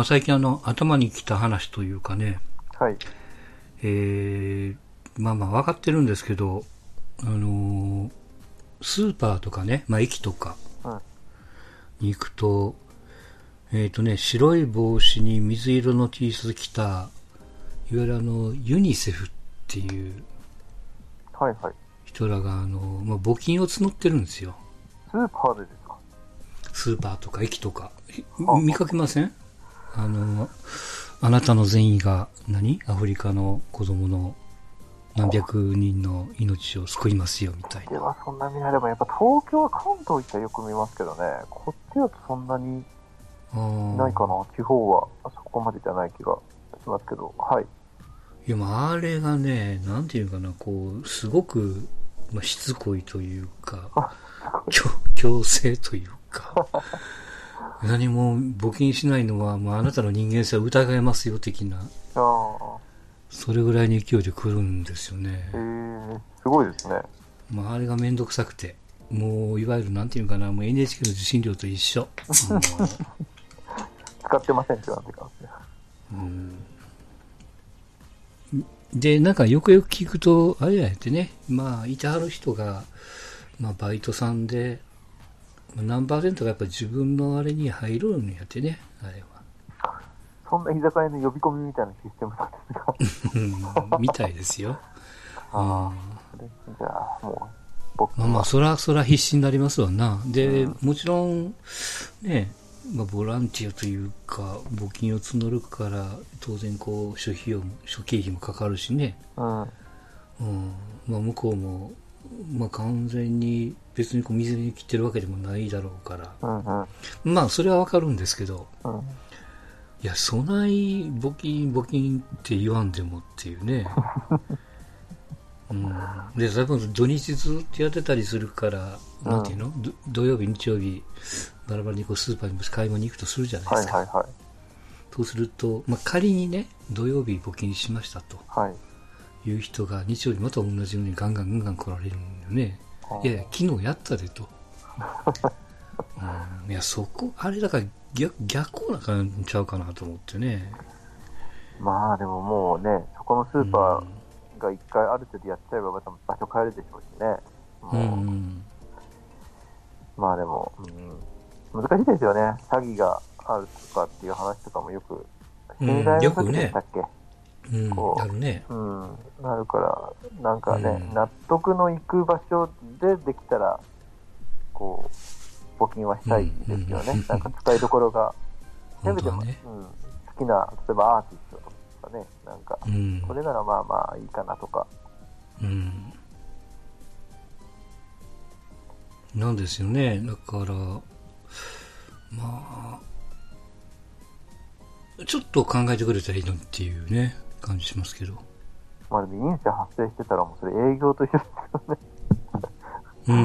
まあ、最近あの、頭に来た話というかね、はい。えー、まあまあ分かってるんですけど、あのースーパーとかね、まあ駅とかうん。に行くと、えっ、とね、白い帽子に水色の T シャツ着た、いわゆるあの、ユニセフっていうはいはい。人らが、あの、まあ、募金を募ってるんですよ。スーパーでですか？スーパーとか駅とか。あ見かけません？あの、あなたの善意が何？アフリカの子供の何百人の命を救いますよみたいな。ではそんな見ないでも、やっぱ東京は関東行ったらよく見ますけどね、こっちだとそんなにないかな。地方はそこまでじゃない気がしますけど、はい。いや、まあ、あれがね、なんていうかな、こう、すごく、まあ、しつこいというか、強強制というか、何も募金しないのは、まあ、あなたの人間性は疑えますよ、的な、それぐらいの勢いで来るんですよねえ。ー、すごいですね。まあ、あれがめんどくさくて、もう、いわゆる、なんていうかな、もう NHK の受信料と一緒。も使ってませんってなんて感じ。で、なんかよくよく聞くと、あれやってね、まあ、いてはる人が、まあ、バイトさんで、まあ何パーセントがやっぱ自分のあれに入るんやってね、あれは。そんな居酒屋の呼び込みみたいなシステムなんですか？うんみたいですよ。うんあそれじゃあ、もう、僕まあまあ、そら、そら必死になりますわな。で、もちろん、ね、まあ、ボランティアというか、募金を募るから、当然こう、諸費用も、諸経費もかかるしね。うん。うん。まあ、向こうも、まあ、完全に、別にこう、水に切ってるわけでもないだろうから。うんうん。まあ、それはわかるんですけど、うん。いや、そない募金、募金って言わんでもっていうね。うん、で、例えば土日ずっとやってたりするから、うんなんていうの？ど土曜日、日曜日、バラバラにこうスーパーにもし買い物に行くとするじゃないですか。はいはいはい。そうすると、まあ、仮にね、土曜日募金しましたとはい。いう人が日曜日また同じようにガンガンガンガン来られるんだよね。いやいや、昨日やったでと。うん、いや、そこ、あれだから逆逆な感じちゃうかなと思ってね。まあでももうね、そこのスーパーが一回ある程度やっちゃえばまた場所変えるでしょうしね。うん、う。まあでも、うん、難しいですよね。詐欺があるとかっていう話とかもよく、うん信頼の時でしたっけ、うんこ、うあるね。うん、なるから、なんかね、うん納得のいく場所でできたら、こう、募金はしたいですよね。うんなんか使いどころが、せめても、ね。うん、好きな、例えばアーティストとかね、なんか、うん。これならまあまあいいかなとか。うん。なんですよね。だから、まあ、ちょっと考えてくれたらいいのにっていうね、感じしますけど。まあでも、飲酒発生してたらもうそれ営業と一緒ですよね。うん。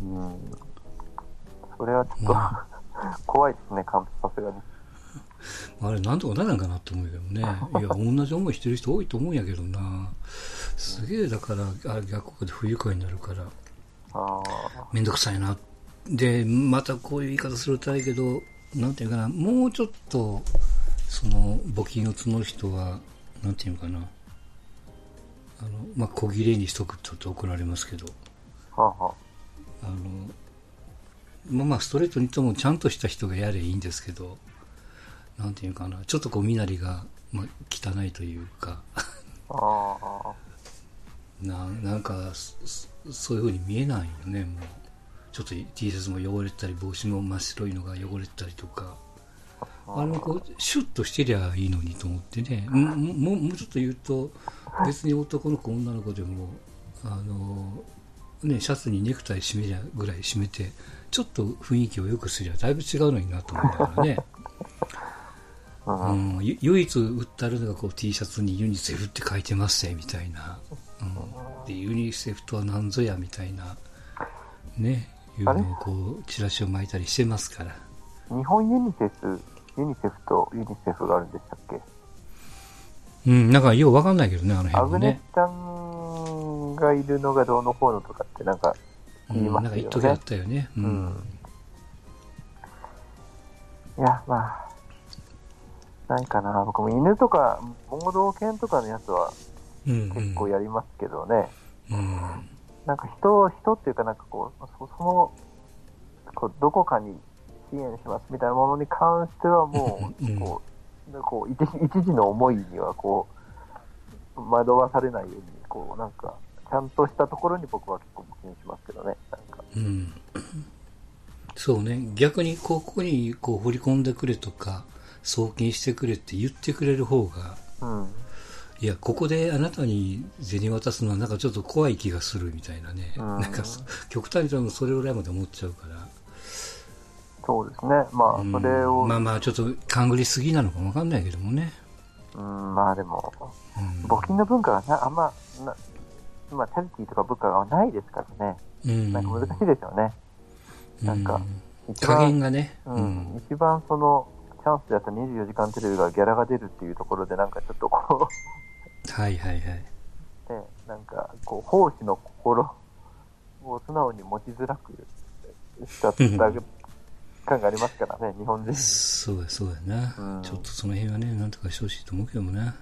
うん。それはちょっと、ま怖いですね、かんさすがに。あれ、なんとかならんかなと思うけどね。いや、同じ思いしてる人多いと思うんやけどな。すげえ、だから、あ逆国で不愉快になるから、あめんどくさいな。で、またこういう言い方するとあれやけど、なんていうかな、もうちょっと、その、募金を募る人は、なんていうのかな、あの、まあ、小切れにしとくとちょっと怒られますけど、あ、はあ、はあ。の、まあまあ、ストレートにともちゃんとした人がやればいいんですけど、なんていうかな、ちょっとこう、身なりが、まあ、汚いというか、あ。ああ、ななんかそういう風に見えないよね。もうちょっと T シャツも汚れてたり帽子も真っ白いのが汚れてたりとかあれもこうシュッとしてりゃいいのにと思ってね。もももうちょっと言うと別に男の子女の子でもあのねシャツにネクタイ締めりゃぐらい締めてちょっと雰囲気を良くすりゃだいぶ違うのになと思ったからね。うん。唯一売ってあるのがこう T シャツにユニセフって書いてますねみたいな、うん、でユニセフとは何ぞやみたいなねいうのをこうチラシを巻いたりしてますから。日本ユニセフ、ユニセフとユニセフがあるんでしたっけ？うんなんかようわかんないけどねあのア辺もねグネスちゃんがいるのがどうのこうのとかってなんかうん言いますよね。なんか一時あったよねうん、うんいや、まあ、ないかな。僕も犬とか、盲導犬とかのやつはうん、結構やりますけどね。うん。なんか人、人っていうかなんかこう、そその、こうどこかに支援しますみたいなものに関してはもうこう、こう一時一時の思いにはこう、惑わされないように、こう、なんか、ちゃんとしたところに僕は結構気にしますけどね。なんか、うん。そうね。逆に、ここに、こう、振り込んでくれとか、送金してくれって言ってくれる方が、うん。いや、ここであなたに銭渡すのはなんかちょっと怖い気がするみたいなね。うんなんかそ、極端に多分それぐらいまで思っちゃうから。そうですね。まあ、うんそれを、まあまあ、ちょっと勘ぐりすぎなのかもわかんないけどもね。うん、まあでも、うん。募金の文化がなあんま、なまあ、チャリティーとか文化がないですからね。うん。なんか難しいですよね。なんか加減がね。ううんん。一番その、チャンスでやった24時間テレビがギャラが出るっていうところで、なんかちょっとこはいはいはい。う、ね、なんか、こう、奉仕の心を素直に持ちづらくしちゃった感がありますからね、日本人。そうや、そうやな。うんちょっとその辺はね、なんとかしてほしいと思うけどもな。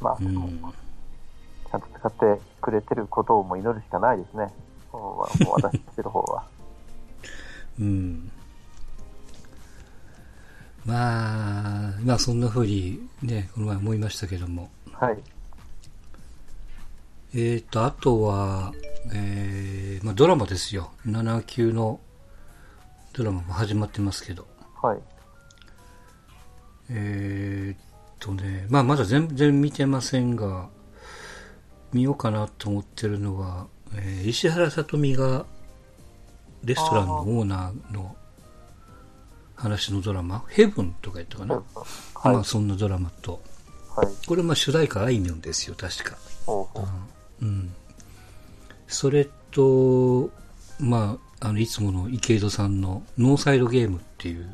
まあ、うん。ちゃんと使ってくれてることをもう祈るしかないですね。もう私してる方は。うん。まあ、まあそんな風にね、この前思いましたけども。はい。えーと、あとは、えー、まあドラマですよ。7級のドラマも始まってますけど。はい。えーっとね、まあまだ全然見てませんが、見ようかなと思ってるのは、えー石原さとみがレストランのオーナーの話のドラマ、ヘブンとか言ったかな。はい。まあそんなドラマと、はい。これまあ主題歌あいみょんですよ、確か。うん。それと、まあ、あの、いつもの池井戸さんのノーサイドゲームっていう、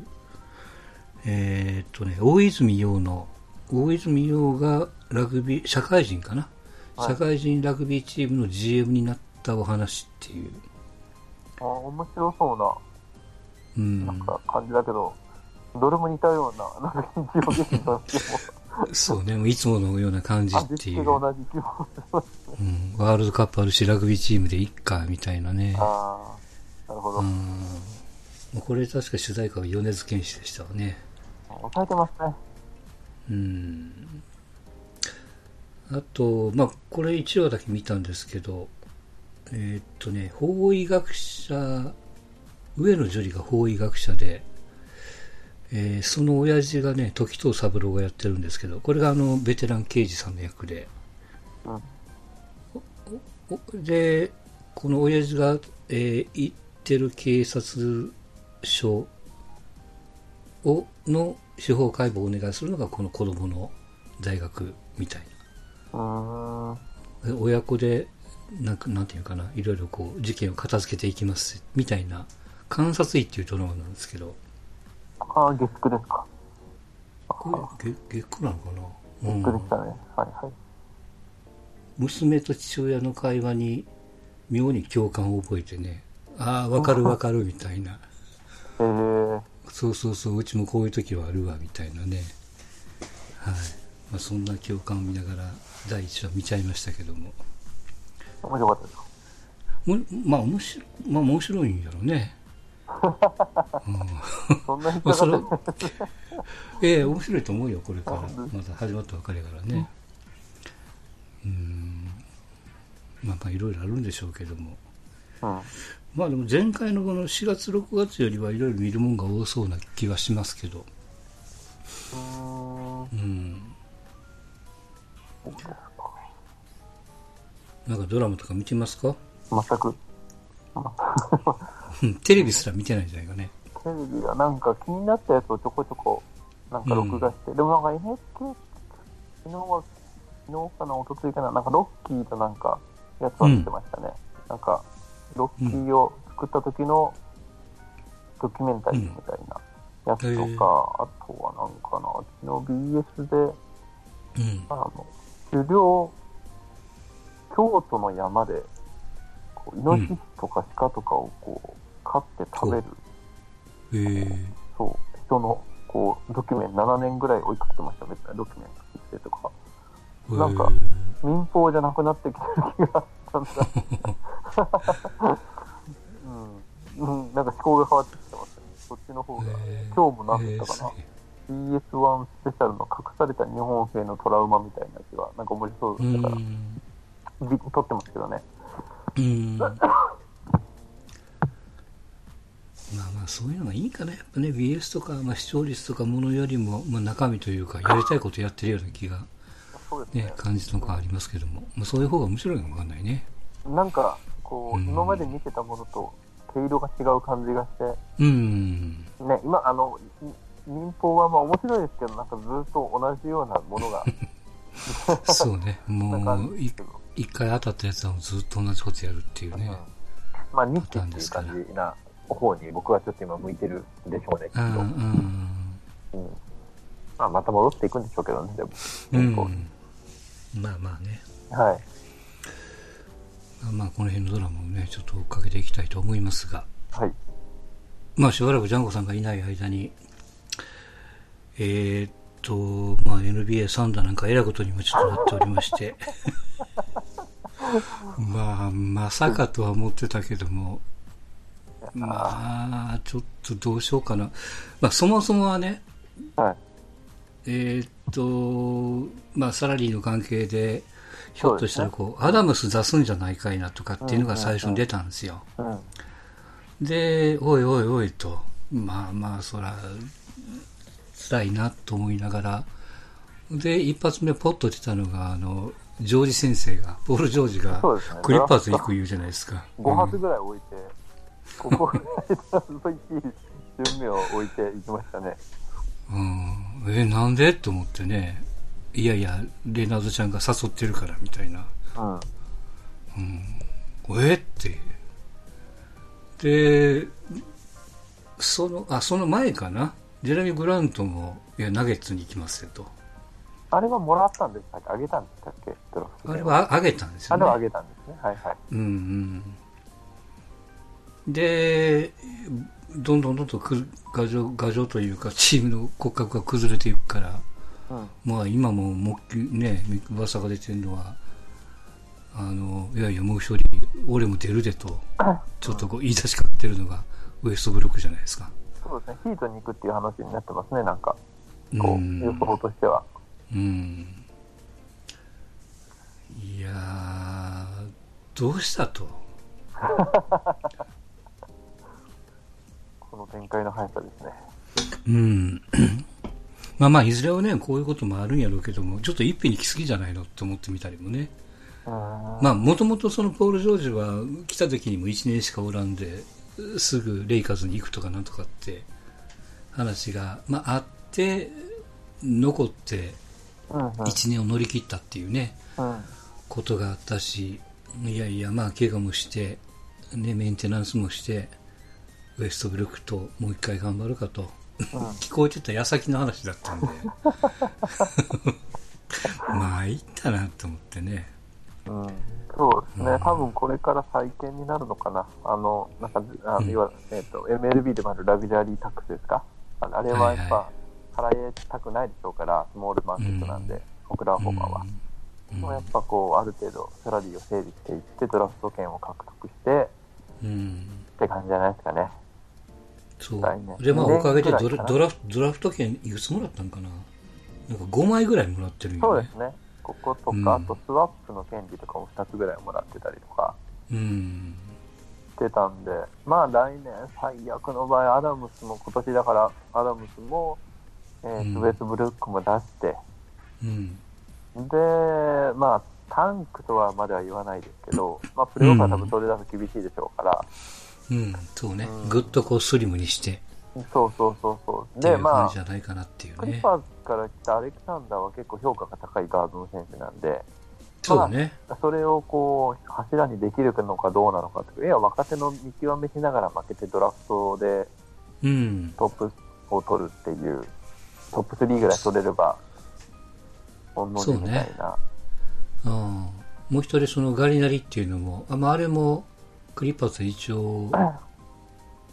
えーっとね、大泉洋の、大泉洋がラグビー、社会人かな、はい。社会人ラグビーチームの GM になったお話っていう、あ面白そうな。うん。なんか感じだけど、どれも似たような、なんか日曜劇場の気も、そうね、もういつものような感じっていう、同じ。うん、ワールドカップあるし、ラグビーチームでいっか、みたいなね。ああ、なるほど。これ確か主題歌は米津玄師でしたわね。抑えてますね。うんあと、まあ、これ1話だけ見たんですけど、えーっとね、法医学者、上野樹里が法医学者で、えーその親父がね、時藤三郎がやってるんですけど、これがあの、ベテラン刑事さんの役で、うん。おで、この親父が、えー行ってる警察署を、の司法解剖をお願いするのがこの子供の大学みたい。な。で親子で、なんか、なんていうかな、いろいろこう、事件を片付けていきます、みたいな、観察医っていうドラマなんですけど、ああ、月9ですか。これ、げ月9なのかな？う月9でしん。たね。はいはい。娘と父親の会話に、妙に共感を覚えてね、ああ、わかるわかる、みたいな。えー、そうそうそう、うちもこういう時はあるわ、みたいなね。はい。まあ、そんな共感を見ながら、第一話見ちゃいましたけども。面白かったですか？もまあ、面白い、まあ、面白いんやろ うね。そんなにまあ、それ ええ面白いと思うよ、これから。まだ始まったばかりやからね。うん。まあ、まあ、いろいろあるんでしょうけども。うん。まあ、でも前回のこの4月、6月よりはいろいろ見るもんが多そうな気はしますけど。うーん。うん。なんかドラマとか見てますか？全く。うんテレビすら見てないんじゃないかね。テレビがなんか気になったやつをちょこちょこ、なんか録画して、でもなんか NHK、昨日は、昨日かな、一昨日かな、なんかロッキーとなんか、やつを見てましたね。なんか、ロッキーを作った時のドキュメンタリーみたいなやつとか、あとはなんかな、昨日 BS で、うん。あの、狩猟、京都の山で、こうイノシシとか鹿とかをこう、飼って食べる、ええそう、人の、こう、ドキュメン7年ぐらい追いかけてました、別にドキュメントしてとか。なんかへ民放じゃなくなってきてる気がしたんだ。うん。うん、なんか思考が変わってきてますね。そっちの方が。え今日も何だったかな。え BS1 スペシャルの隠された日本兵のトラウマみたいなやつが、なんか面白そうだったから、撮ってますけどね。うんまあまあそういうのがいいかなやっぱね BS とか、まあ、視聴率とかものよりも、まあ、中身というかやりたいことやってるような気が、ね。ね、感じとかありますけども、まあ、そういう方が面白いのかもわかんないね。なんか、こう、うん。今まで見てたものと毛色が違う感じがして、うん。ね、今、あの、い民放はまあ面白いですけど、なんかずっと同じようなものが、そうね。もう一回当たったやつはずっと同じことやるっていうね、うん。まあ、ニッチっていう感じな方に僕はちょっと今向いてるでしょうね、きっと。うんうんうん。まあ、また戻っていくんでしょうけどね、でも。うん。こまあまあねうはい。まあこの辺のドラマをねちょっと追っかけていきたいと思いますがはい。まあしばらくジャンゴさんがいない間に、えーっと、まあ NBA サンダーなんかえらいことにもちょっとなっておりまして、まあまさかとは思ってたけども、まあちょっとどうしようかな。まあそもそもはね、はい。えーっと、まあサラリーの関係で、ひょっとしたらこう、アダムス出すんじゃないかいなとかっていうのが最初に出たんですよ。うん。で、おいおいおいと、まあまあ、そら、辛いなと思いながら、で、一発目ポッと出たのが、あの、ジョージ先生が、ポール・ジョージがクリッパーズに行く言うじゃないですか。5発ぐらい置いて、ここぐらいのいい順目を置いていきましたね。うん、うんえ、なんで？と思ってね、いやいや、レナードちゃんが誘ってるから、みたいな。うん。え？って。で、その、あ、その前かな？ジェレミー・グラントも、いや、ナゲッツに行きますよと。あれはもらったんでしたっけ？あげたんでしたっけ？ドラフトであれはあげたんですよね。あれはあげたんですね。はいはい。うんうん。で、どんどんどんどんく牙城、牙城というか、チームの骨格が崩れていくから、うん。まあ今ももっきね、噂が出てるのは、あの、いやいや、もう一人、俺も出るでと、ちょっとこう言い出しかけてるのが、ウエストブロックじゃないですか。そうですね。ヒートに行くっていう話になってますね、なんか。うこう、ん。予想としては。うん。いやー、どうしたと？展開の速さですね。うん。まあまあ、いずれはね、こういうこともあるんやろうけども、ちょっと一品に来すぎじゃないのと思ってみたりもね。まあ、もともとそのポール・ジョージは来た時にも1年しかおらんで、すぐレイカーズに行くとかなんとかって話が、まああって、残ってうんうん。1年を乗り切ったっていうね、うん。ことがあったし、いやいや、まあ、怪我もして、ね、メンテナンスもして、ウエストブルックともう一回頑張るかと、聞こえてた矢先の話だったんで、まあ、いったなと思ってね。うん、そうですね、うん多分これから再建になるのかな、あのなんかあいわゆる、えー、と MLB でもあるラグジュアリータックスですか、ああれはやっぱ払いたくないでしょうから、スモールマーケットなんで、オクラホマは。うん。やっぱこう、ある程度、サラリーを整理していって、ドラフト権を獲得してうん。って感じじゃないですかね。そう。で、まあ、おかげでドラドラフドラフト券いくつもらったんかな。なんか5枚ぐらいもらってるよね。そうですね、こことか、うん。あとスワップの権利とかも2つぐらいもらってたりとか。うん。してたんで、まあ来年、最悪の場合、アダムスも今年だから、アダムスも、えースブルックも出して、うん。で、まあ、タンクとはまでは言わないですけど、まあ、プレーオフは多分それだと厳しいでしょうから、うん。そうねうん。ぐっとこうスリムにして、そうそうそうそう。で、まじじゃないかなっていうあ、クリ。パーズから来たアレキサンダーは結構評価が高いガードの選手なんで、そうね。それをこう、柱にできるのかどうなのかという、いや、若手の見極めしながら負けてドラフトでうん。トップを取るっていう、トップ3ぐらい取れれば、同じみたいな。ああもう一人そのガリナリっていうのも、あ,、まあ、あれもクリッパーズで一応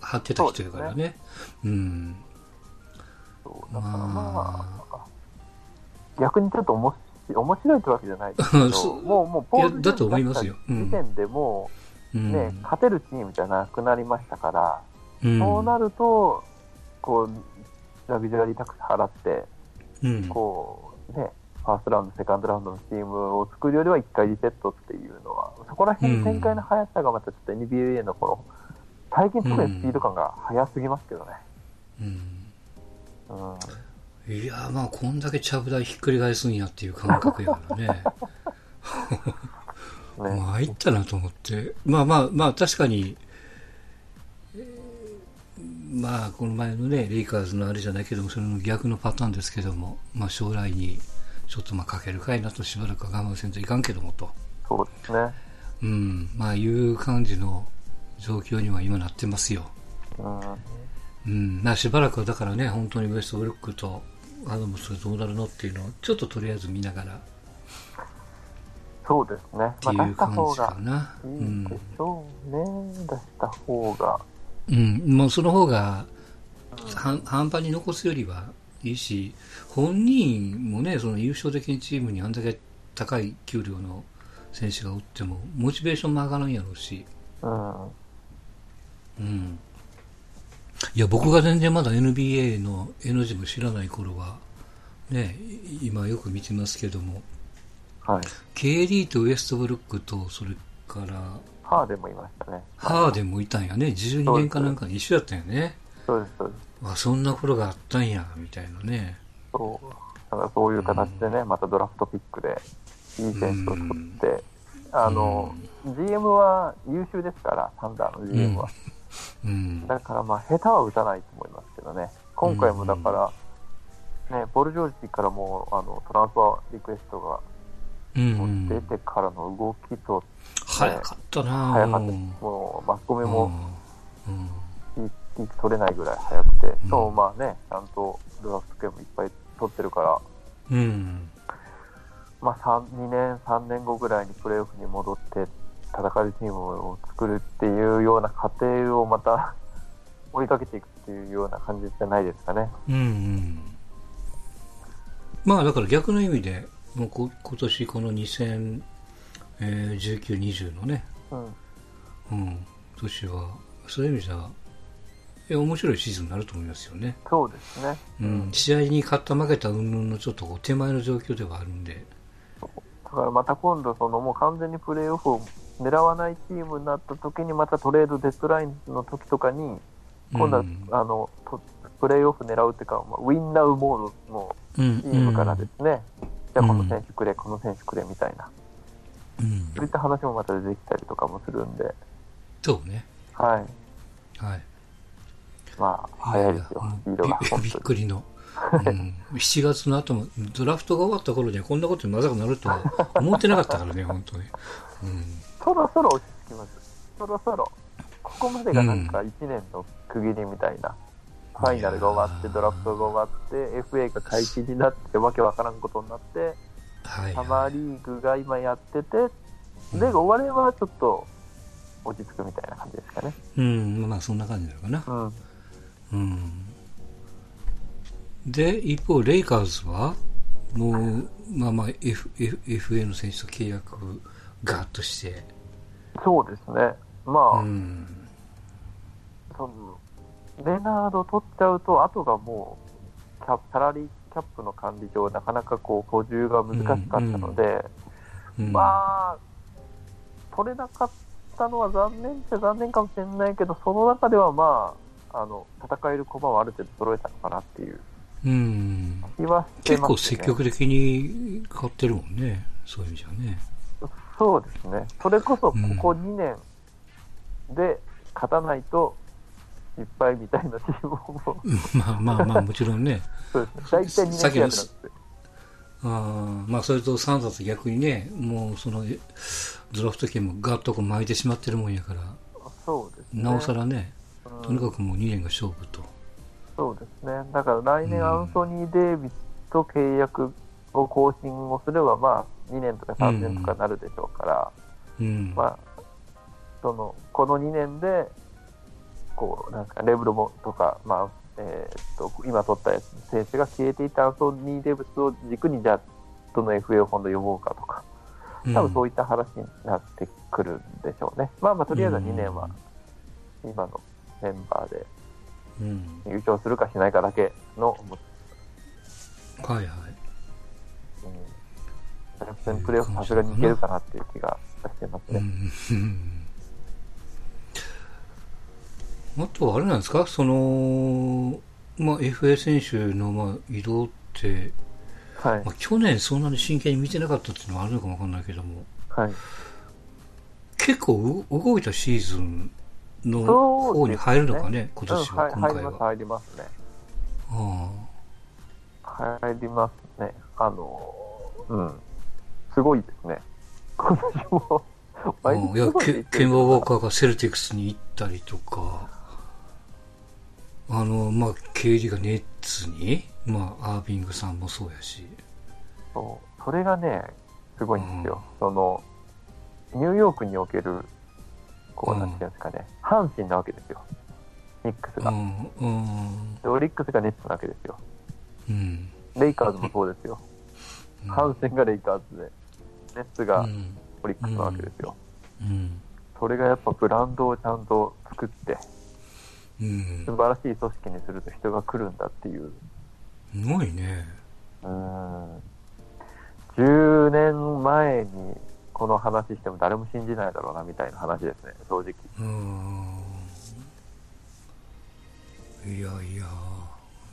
貼ってた人やからね。うん。そうだからまあま逆にちょっと面白面白いってわけじゃないですけど、もう、もう、ポール・いやだと思いますようん時点でもうう、ね、ん。勝てるチームじゃなくなりましたから、うんそうなると、こう、ラグジュアリータックス払って、うん。こう、ね、ファーストラウンド、セカンドラウンドのチームを作るよりは1回リセットっていうのは、そこら辺の展開の速さがまたちょっと NBA のこの、最近特にスピード感が速すぎますけどね。うんうん。いや、まあ、こんだけちゃぶ台ひっくり返すんやっていう感覚やからね。ね。参ったなと思って。まあまあ、まあ、確かに、えーまあ、この前のね、レイカーズのあれじゃないけども、それの逆のパターンですけども、まあ、将来に、ちょっとまあ、かけるかいなとしばらくは我慢せんといかんけどもと。そうですね。うん、まあ、いう感じの状況には今なってますよ。うん。うん、まあしばらくはだからね、本当にウエストブルックとアダムスがどうなるのっていうのを、ちょっととりあえず見ながらっそうですね。てまあ、出したいう感じかな。ういいんでしょうね。出した方が。うん、もうその方が、半半端に残すよりはいいし、本人もね、その優勝できんチームにあんだけ高い給料の選手がおっても、モチベーションも上がらんやろうし、うん。うん。いや、僕が全然まだ NBA の N 字も知らない頃は、ね、今よく見てますけども、はい。KD とウエストブルックと、それから、ハーデンもいましたね。ハーデンもいたんやね。12年かなんかに一緒だったんやね。そうです、そうです。あ、そんな頃があったんや、みたいなね。そう。だからそういう形でね、またドラフトピックでいい選手を取って、あの、GM は優秀ですから、サンダーの GM は。うん。だからまあ、下手は打たないと思いますけどね。今回もだから、ね、ポル・ジョージからもあのトランスファーリクエストがうん。出てからの動きと、早かったな早かったもうマスコミもうん。聞き取れないぐらい早くて、んしかもまあね、ちゃんとドラフト権もいっぱい取ってるから、うん。まあ、3 2年、3年後ぐらいにプレーオフに戻って戦えるチームを作るっていうような過程をまた 追いかけていくっていうような感じじゃないですかね。うんうん。まあだから逆の意味で、もうこ今年この2019、20のね、うん、うん、年は、そういう意味じゃ、面白いシーズンになると思いますよね。そうですね。うん、試合に勝った負けた云々のちょっと手前の状況ではあるんで、だからまた今度、そのもう完全にプレーオフを狙わないチームになった時に、またトレードデッドラインの時とかに、今度は、うんあのとプレーオフ狙うっていうか、まあ、ウィンナウモードのうんチームからですね、じゃあこの選手くれ、この選手くれみたいな、うん、そういった話もまた出てきたりとかもするんで、そうね。はい。はい。まあ、早いですよ、スピードが、びびっ。くりの。うん、7月の後も、ドラフトが終わった頃にはこんなことにまさかなるとは思ってなかったからね、本当に。うん。そろそろ落ち着きます。そろそろ。ここまでがなんか1年の区切りみたいな。ファイナルが終わって、ドラフトが終わって、FA が解禁になって、わけわからんことになって、はい。サマーリーグが今やってて、で、終わればちょっと落ち着くみたいな感じですかね。うん、まあそんな感じなのかな。うん。うん。で、一方、レイカーズは、もう、まあまあ、F、F、FA の選手と契約ガーッとして、そうですね。まあ、うん。そのレナード取っちゃうと、後がもうキャサラリーキャップの管理上、なかなかこう補充が難しかったので、うん、まあ、取れなかったのは残念っちゃ残念かもしれないけど、その中ではまあ、あの戦える駒はある程度揃えたのかなっていううん。気はして結構ます、ね。積極的に買ってるもんね。そういう意味じゃね。そうですね。それこそここ2年で勝たないと失敗みたいなチームも、う んまあまあまあ、もちろんね。そうですね。大体2年契約なんですよあーまあ、それとサンザと逆にね、もうその、えドラフト権もガッとこう巻いてしまってるもんやから、そうですね。なおさらね、うんとにかくもう2年が勝負と。そうですね。だから来年うんアンソニー・デイビスと契約を更新をすれば、まあ、2年とか3年とかなるでしょうから、うん。まあ、その、この2年で、こう、なんか、レブロモとか、まあ、えーっと、今取ったやつ選手が消えていたアンソニー・デイビスを軸に、じゃあトの FA を今度呼ぼうかとか、多分そういった話になってくるんでしょうね。まあまあ、とりあえずは2年は今のメンバーでうん。優勝するかしないかだけの、はいはい。うん、プレーオフさすがにいけるかなっていう気がしてますね。うん。あとはあれなんですか？その、まあ、FA 選手のまあ移動って、はいまあ、。去年そんなに真剣に見てなかったっていうのはあるのかもわかんないけども、はい。結構う動いたシーズンの方に入るのかね、今年は、うんはい今回入ります、は。入りますね。あ入りますね。あの、うん。すごいですね。今年も、あ毎うんいや日いってケンバー・ウォーカーがセルティクスに行ったりとか、あの、まあ、ケイリーがネッツに、まあ、アービングさんもそうやし、そうそれがね、すごいんですよ。その、ニューヨークにおける、こう、うんなんていうんですかね、阪神なわけですよ。ニックスが。でオリックスがネッツなわけですよ。うん。レイカーズもそうですよ。うん阪神がレイカーズで、ネッツがうんオリックスなわけですよ。うん。それがやっぱブランドをちゃんと作って、うん。素晴らしい組織にすると人が来るんだっていう。すごいね。うーん。10年前にこの話しても誰も信じないだろうなみたいな話ですね、正直。うん。いやいや、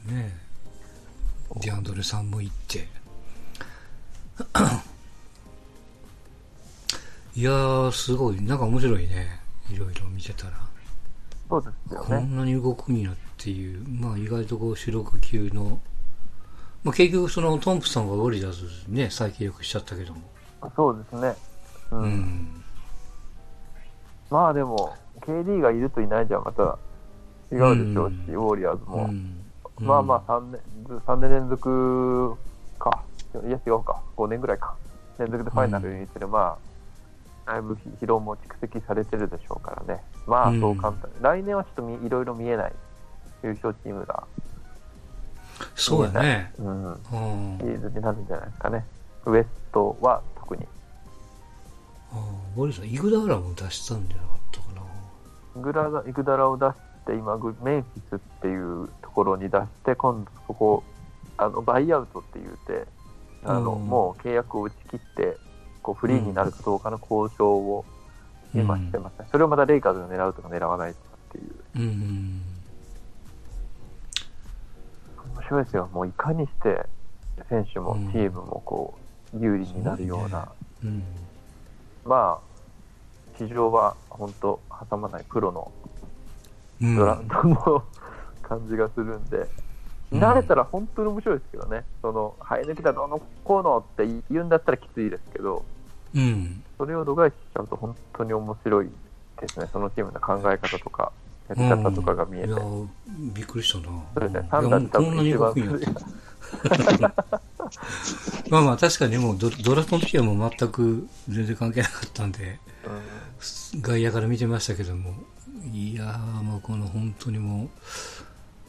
ねえ。ディアンドレさんも行って。いやー、すごい。なんか面白いね。いろいろ見てたら。そうですよこね。んなに動くんやっていう。まあ意外とこう、主力級の。まあ結局そのトンプソンがウォリアーズにね、再契約しちゃったけども。そうですね。うん。うん。まあでも、KD がいるといないじゃまた違うでしょうし、うんウォリアーズも。うん。まあまあ3年、3年連続か。いや違うか。5年ぐらいか。連続でファイナルに行ってる、まあ、だいぶ疲労も蓄積されてるでしょうからね。まあうんそう簡単に。来年はちょっとみいろいろ見えない優勝チームが、そうやね。うん、うんシ。ーズンになるんじゃないですかね。ウエストは特に。ああ、ウォリアーズはイグダーラも出したんじゃなかったかな。グラダイグダラを出して、今、グメンフィスっていうところに出して、今度そこ、あのバイアウトって言うて、あのうんもう契約を打ち切って、こうフリーになるかどうかの交渉を今してますね。それをまたレイカーズが狙うとか狙わないとかっていう。うん。面白いですよ。もういかにして選手もチームもこう有利になるような、うん。まあ、市場は本当挟まないプロのうん。ドラフトの感じがするんで、うん慣れたら本当に面白いですけどね、その生え抜きだどうのこうのって言うんだったらきついですけど、うん。それを度外視しちゃうと本当に面白いですね、そのチームの考え方とか、やり方とかが見えて。いや、びっくりしたな。そうですね、いサンダース多分一番動くんやって。まあまあ確かにもうドドラフトの時はもう全く全然関係なかったんで、外野から見てましたけども、いやーもうこの本当にもう、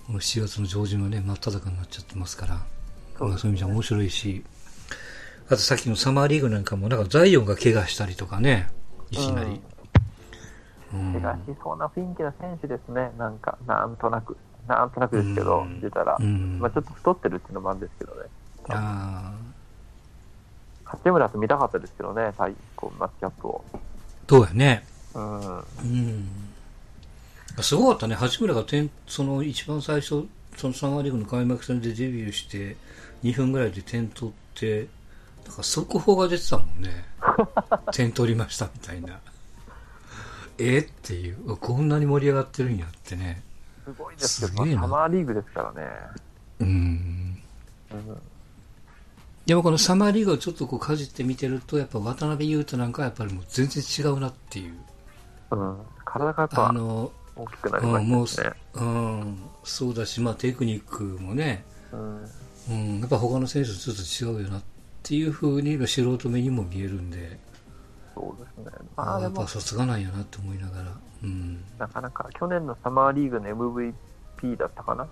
この7月の上旬はね、真っ只中になっちゃってますから、そうね。まあそういう意味じゃ面白いし、あとさっきのサマーリーグなんかも、なんかザイオンが怪我したりとかね、いきなり。うん。怪我しそうな雰囲気の選手ですね、なんか、なんとなく、なんとなくですけど、うん。出たら、うん。まあちょっと太ってるっていうのもあるんですけどね、ああ、八村と見たかったですけどね、最高マッチアップを。どうやね。うん、うん。すごかったね。八村が点、その一番最初、そのサマーリーグの開幕戦でデビューして、2分ぐらいで点取って、なんか速報が出てたもんね。点取りましたみたいな。えっていう。こんなに盛り上がってるんやってね。すごいですけど、サマーリーグですからね。うん。うんでもこのサマーリーグをちょっとこうかじって見てると、やっぱ渡辺裕太なんかはやっぱりもう全然違うなっていう。うん、体がやっあぱの、大きくなりましたね。、うん、そうだし、まあテクニックもね、うんうん、やっぱ他の選手とちょっと違うよなっていうふうに素人目にも見えるんで、そうですね。まあやっぱ、さすがなんやなって思いながら、うん。なかなか去年のサマーリーグの MVP だったかな？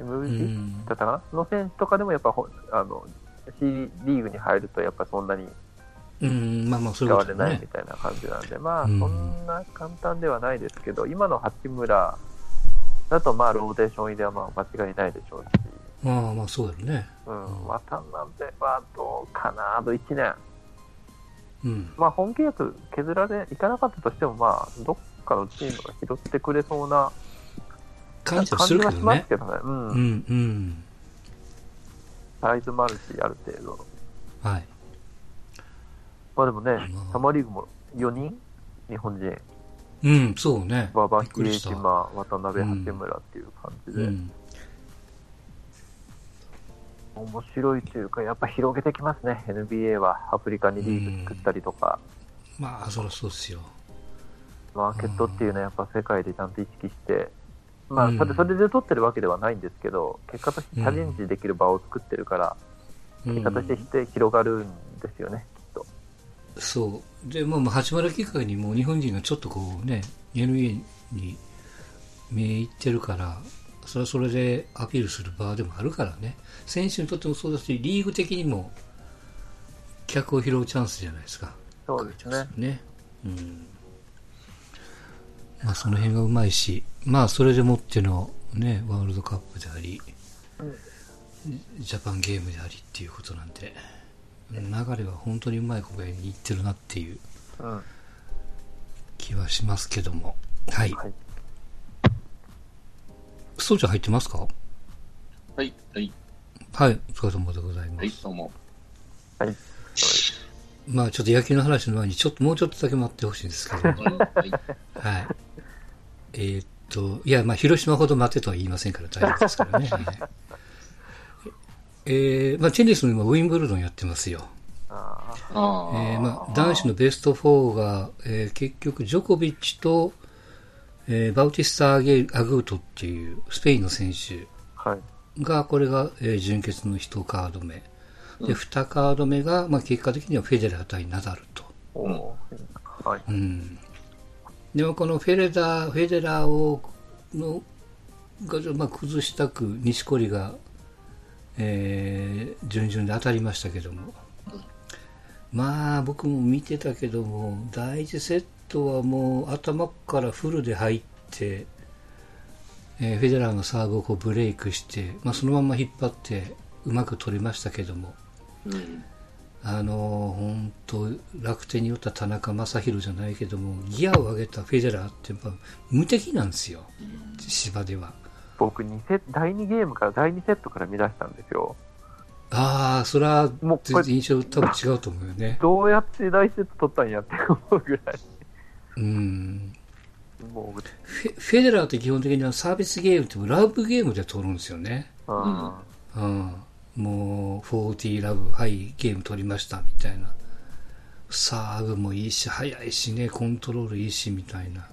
う ?MVP んだったかな？の選手とかでもやっぱほあの C リーグに入るとやっぱそんなにうん、まあまあ、そう使いうことだねわれないみ。たいな感じなんで、まあ、そうんんな簡単ではないですけど、今の八村だと、まあ、ローテーション入れはまあ間違いないでしょうし、まあまあ、そうだよね。うん、渡辺はどうかな、あと1年。うん。まあ、本契約削られいかなかったとしても、まあ、どっかのチームが拾ってくれそうな感じはします。けどね。うん。うん、うん。サイズもあるし、ある程度。はい。まあでもねまあ、サマーリーグも4人？日本人。うん、そうね。馬場、比江島、渡辺、うん八村っていう感じで、うん。面白いというか、やっぱ広げてきますね、NBA は。アフリカにリーグ作ったりとか、まあ、そりゃそうですよ。マーケットっていうのはやっぱ世界でちゃんと意識して、まあ、うんそれそれで取ってるわけではないんですけど、結果としてチャレンジできる場を作ってるから、うん結果として広がるんですよね、きっと。そう。で、まあ、まあ八村機会にもう日本人がちょっとこうね、NBA に目いってるから、それはそれでアピールする場でもあるからね。選手にとってもそうだし、リーグ的にも客を拾うチャンスじゃないですか。そうですね。ね。うん。まあ、その辺がうまいし、まあ、それでもってのね、ワールドカップであり、ジャパンゲームでありっていうことなんで、流れは本当にうまい小林にいってるなっていう気はしますけども。はい。い。ストちゃん入ってますか？はい、はい、はい、お疲れ様でございます。はい、どうも。はい。まあ、ちょっと野球の話の前に、ちょっと、もうちょっとだけ待ってほしいんですけども。はい、はい、はい。えーっと、いや、まあ、広島ほど待てとは言いませんから 大丈夫ですからね。はいえー、まあ、テニスの今、ウィンブルドンやってますよ。ああえー、まあ、男子のベスト4が、えー結局、ジョコビッチと、えーバウティスタ・アゲアグートっていうスペインの選手あ、はい。が、これが、えー準決の1カード目。で、2カード目が、まあ、結果的にはフェデラー対ナダルと。おーはい。うん。でもこのフェレダー、フェデラーを、の、が、まあ、崩したく、錦織が、えー、順々で当たりましたけども。まあ、僕も見てたけども、第一セットはもう頭からフルで入って、えーフェデラーのサーブをこうブレイクして、まあ、そのまま引っ張って、うまく取りましたけども、うん。あの本当楽天によった田中将大じゃないけどもギアを上げたフェデラーってやっぱ無敵なんですよ芝では僕2セ、第2ゲームから第2セットから見出したんですよ。ああそれは印象多分違うと思うよねどうやって第1セット取ったんやって思うぐらい。うんもう、フェデラーって基本的にはサービスゲームってラブゲームで取るんですよねうん。うんもう40ラブはいゲーム取りましたみたいな。サーブもいいし速いしねコントロールいいしみたいな。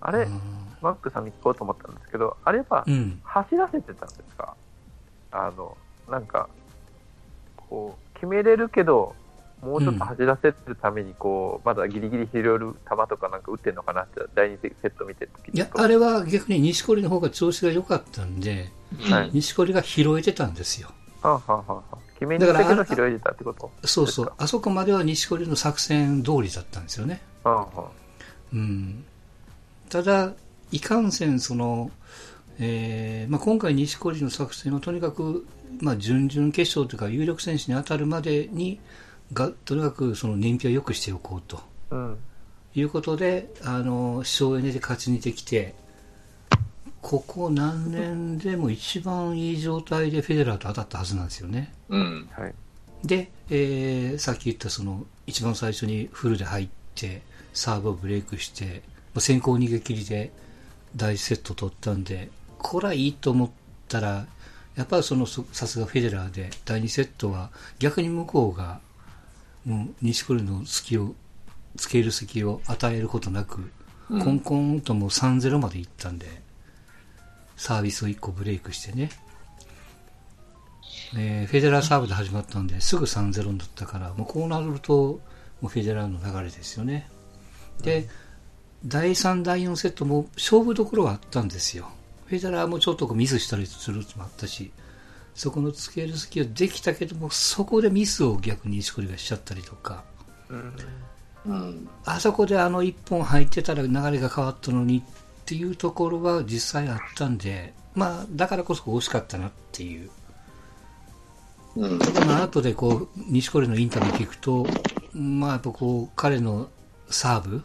あれ、うん。マックさんに聞こうと思ったんですけど、あれはうん。走らせてたんですか？あの、なんか、こう、決めれるけど、もうちょっと走らせるために、こう、まだギリギリ拾える球とかなんか打ってんのかなって、第2セット見てるときいや、あれは逆に錦織の方が調子が良かったんで、はい錦織が拾えてたんですよ。はあ、はあはあはあ、決めに行ったけど拾えてたってこと？そうそう。あそこまでは錦織の作戦通りだったんですよね。かはあはうん。ただ、いかんせん、その、えーまあ、今回錦織の作戦はとにかく、まあ、準々決勝というか有力選手に当たるまでに、が、とにかくその燃費を良くしておこうと。あうん。いうことで、あの、省エネで勝ち抜いてきて、ここ何年でも一番いい状態でフェデラーと当たったはずなんですよね。うん。はい。で、えーさっき言ったその、一番最初にフルで入って、サーブをブレイクして、まあ先行逃げ切りで第1セット取ったんで、これはいいと思ったら、やっぱりその、そさすがフェデラーで、第2セットは逆に向こうが、もう、錦織の隙を、つける隙を与えることなく、うんコンコンともう3-0まで行ったんで、サービスを1個ブレイクしてね。えーフェデラーサーブで始まったんで、すぐ3-0になったから、もうこうなると、もうフェデラーの流れですよね。で、第3、第4セットも勝負どころはあったんですよ。フェデラーもちょっとこうミスしたりするのもあったし、そこのつける隙はできたけども、そこでミスを逆に錦織がしちゃったりとか、うん。うん。あそこであの一本入ってたら流れが変わったのにっていうところは実際あったんで、まあ、だからこそ惜しかったなっていう。うん。まあ、後でこう、錦織のインタビュー聞くと、まあ、やっぱこう、彼のサーブ、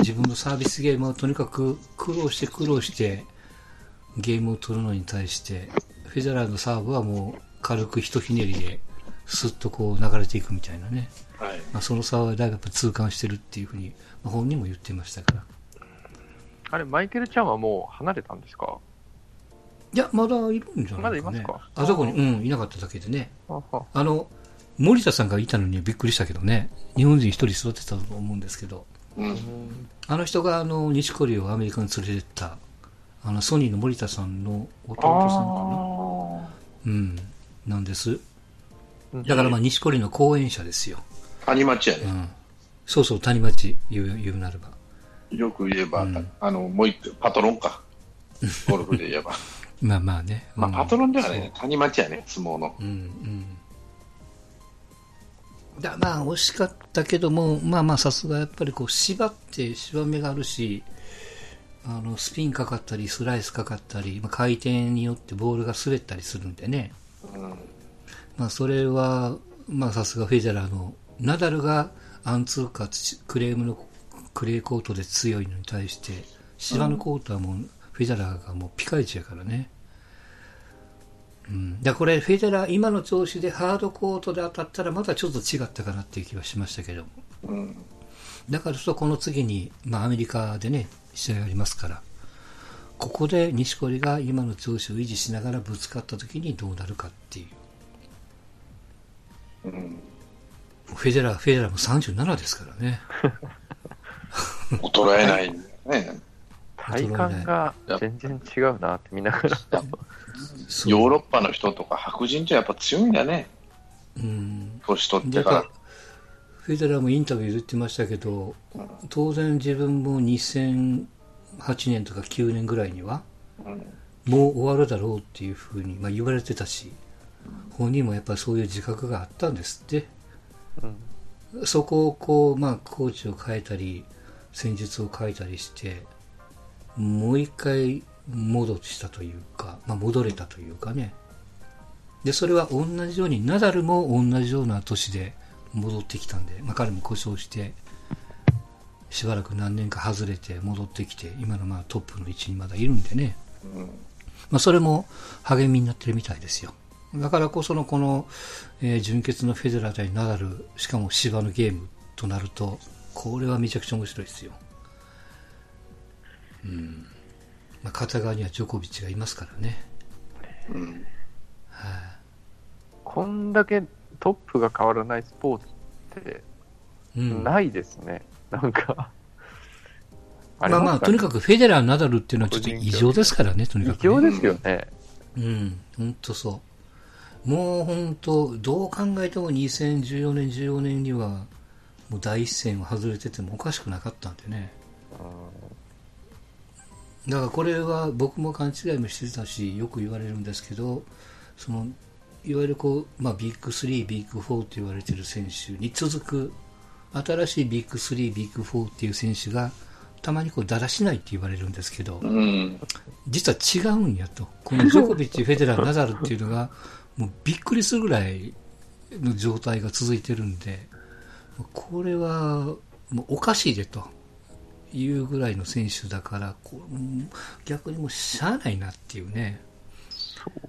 自分のサービスゲームをとにかく苦労して苦労して、ゲームを取るのに対して、フェデラーのサーブはもう軽くひとひねりで、スッとこう流れていくみたいなね。はい。まあ、その差はだいぶやっぱ痛感してるっていうふうに、まあ、本人も言ってましたから。あれ、マイケルちゃんはもう離れたんですか？いや、まだいるんじゃないかね。まだいますか？あそこに、うん、いなかっただけでね。あの、森田さんがいたのにびっくりしたけどね。日本人一人育てたと思うんですけど。うん。あの人があの、西織をアメリカに連れてった、あの、ソニーの森田さんの弟さんかな。うん、なんです。だからまあ、西織の講演者ですよ。谷町やね。うん。そうそう、谷町言う、言うなれば。よく言えば、うんあの、もう一個、パトロンか。ゴルフで言えば。まあまあね。まあ、うんパトロンではね、谷町やね、相撲の。うんうん。だまあ、惜しかったけども、まあまあ、さすがやっぱりこう、縛って、芝目があるし、あの、スピンかかったり、スライスかかったり、まあ、回転によってボールが滑ったりするんでね。うん。まあ、それは、まあ、さすがフェデラーの、ナダルがアンツーかクレームの、クレーコートで強いのに対して、芝のコートはもう、フェデラーがもうピカイチやからね。うん。だこれ、フェデラー、今の調子でハードコートで当たったら、またちょっと違ったかなっていう気はしましたけども。うん。だからこの次に、まあ、アメリカでね、試合がありますから、ここで錦織が今の調子を維持しながらぶつかった時にどうなるかっていう。うん。フェデラー、フェデラーも37ですからね。衰えないんだよね。体感が全然違うなって見ながら。ヨーロッパの人とか白人ってやっぱ強いんだね。うん。年取っでてから。フェデラーもインタビューで言ってましたけど、当然自分も2008年とか9年ぐらいには、もう終わるだろうっていうふうに、まあ、言われてたし、本人もやっぱりそういう自覚があったんですって。うんそこをこう、まあ、コーチを変えたり、戦術を変えたりして、もう一回戻したというか、まあ、戻れたというかね。で、それは同じように、ナダルも同じような年で戻ってきたんで、まあ、彼も故障して、しばらく何年か外れて戻ってきて、今のまあトップの位置にまだいるんでね。うんまあ、それも励みになってるみたいですよ。だからこそのこの、えー準決のフェデラー対ナダル、しかも芝のゲームとなると、これはめちゃくちゃ面白いですよ。うん。まあ、片側にはジョコビッチがいますからね。うん。こんだけトップが変わらないスポーツってうん。ないですね。なんか。まあまあ、とにかくフェデラー、ナダルっていうのはちょっと異常ですからね、とにかく、ね。異常ですよね。うん、本当そう。もう本当、どう考えても2014年、15年には、もう第一線を外れててもおかしくなかったんでね。だからこれは僕も勘違いもしてたし、よく言われるんですけど、その、いわゆるこう、まあビッグ3、ビッグ4と言われている選手に続く、新しいビッグ3、ビッグ4っていう選手が、たまにこう、だらしないって言われるんですけど、うん。実は違うんやと。このジョコビッチ、フェデラー、ナダルっていうのが、もうびっくりするぐらいの状態が続いてるんで、これはもうおかしいでというぐらいの選手だから、こううん逆にもうしゃあないなっていうね、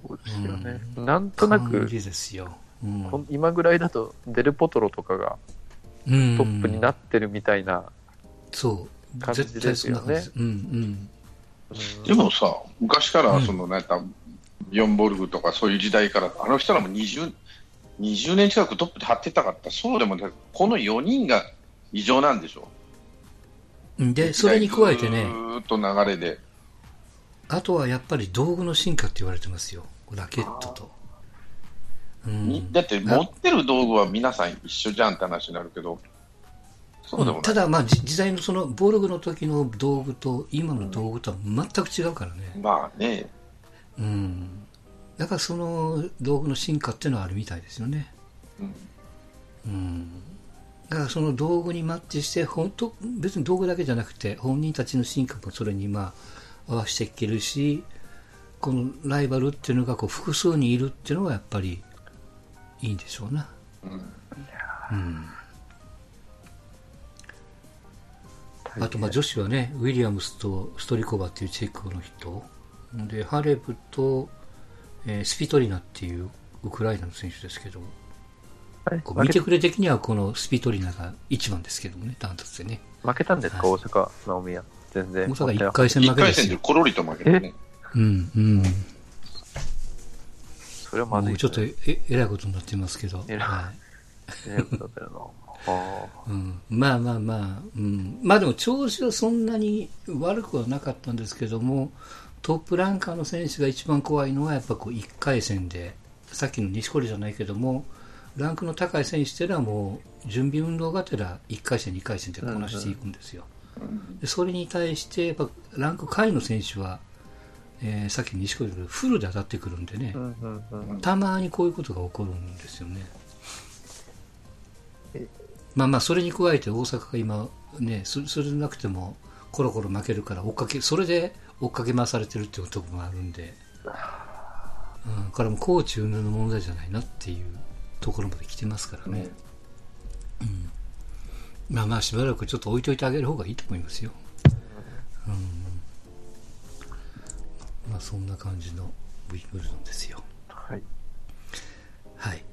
そうですよね。なんとな感く、じですよ。うん今ぐらいだとデルポトロとかがうんトップになってるみたいな。そう。感じです。うんうん。うんでもさ、昔から、その、なんか、ビヨンボルグとかそういう時代から、あの人らも20、20年近くトップで張ってたかった。そうでもね、この4人が異常なんでしょ。で、それに加えてねず、ーっと流れで。あとはやっぱり道具の進化って言われてますよ。ラケットと。うん、にだって、持ってる道具は皆さん一緒じゃんって話になるけど、そう。ただ、まあ、じ時代のそのボルグの時の道具と今の道具とは全く違うからね。まあね、うん。やっぱその道具の進化っていうのはあるみたいですよね。うんうん。だからその道具にマッチして、本当別に道具だけじゃなくて、本人たちの進化もそれにまあ合わせていけるし、このライバルっていうのがこう複数にいるっていうのはやっぱりいいんでしょうな。うん。あとまあ女子はね、ウィリアムスとストリコバっていうチェコの人、で、ハレブと、えースピトリナっていうウクライナの選手ですけど、こう見てくれ的にはこのスピトリナが一番ですけどもね、ダントツでね。負けたんですか、はい大阪、直宮。全然。大阪1回戦一負けですよ回戦で。コロリと負けたね。うん、うん。それはまずい、もうちょっとええらいことになってますけど。えらいはいええことだよな。はうん、まあまあまあ、うん、まあでも調子はそんなに悪くはなかったんですけども、トップランカーの選手が一番怖いのは、やっぱこう1回戦で、さっきの錦織じゃないけども、ランクの高い選手っていうのはもう、準備運動がてら1回戦、2回戦でこなしていくんですよ。でそれに対して、やっぱランク下位の選手は、えーさっきの錦織よりフルで当たってくるんでね。たまにこういうことが起こるんですよねえ。まあまあ、それに加えて大阪が今、ね、そそれでなくても、コロコロ負けるから、追っかけ、それで追っかけ回されてるっていうところもあるんで、うん、これはもうコーチ云々の問題じゃないなっていうところまで来てますからね。うん。まあまあしばらくちょっと置いといてあげる方がいいと思いますよ。うん。まあそんな感じのウイグルなんですよ。はい。はい。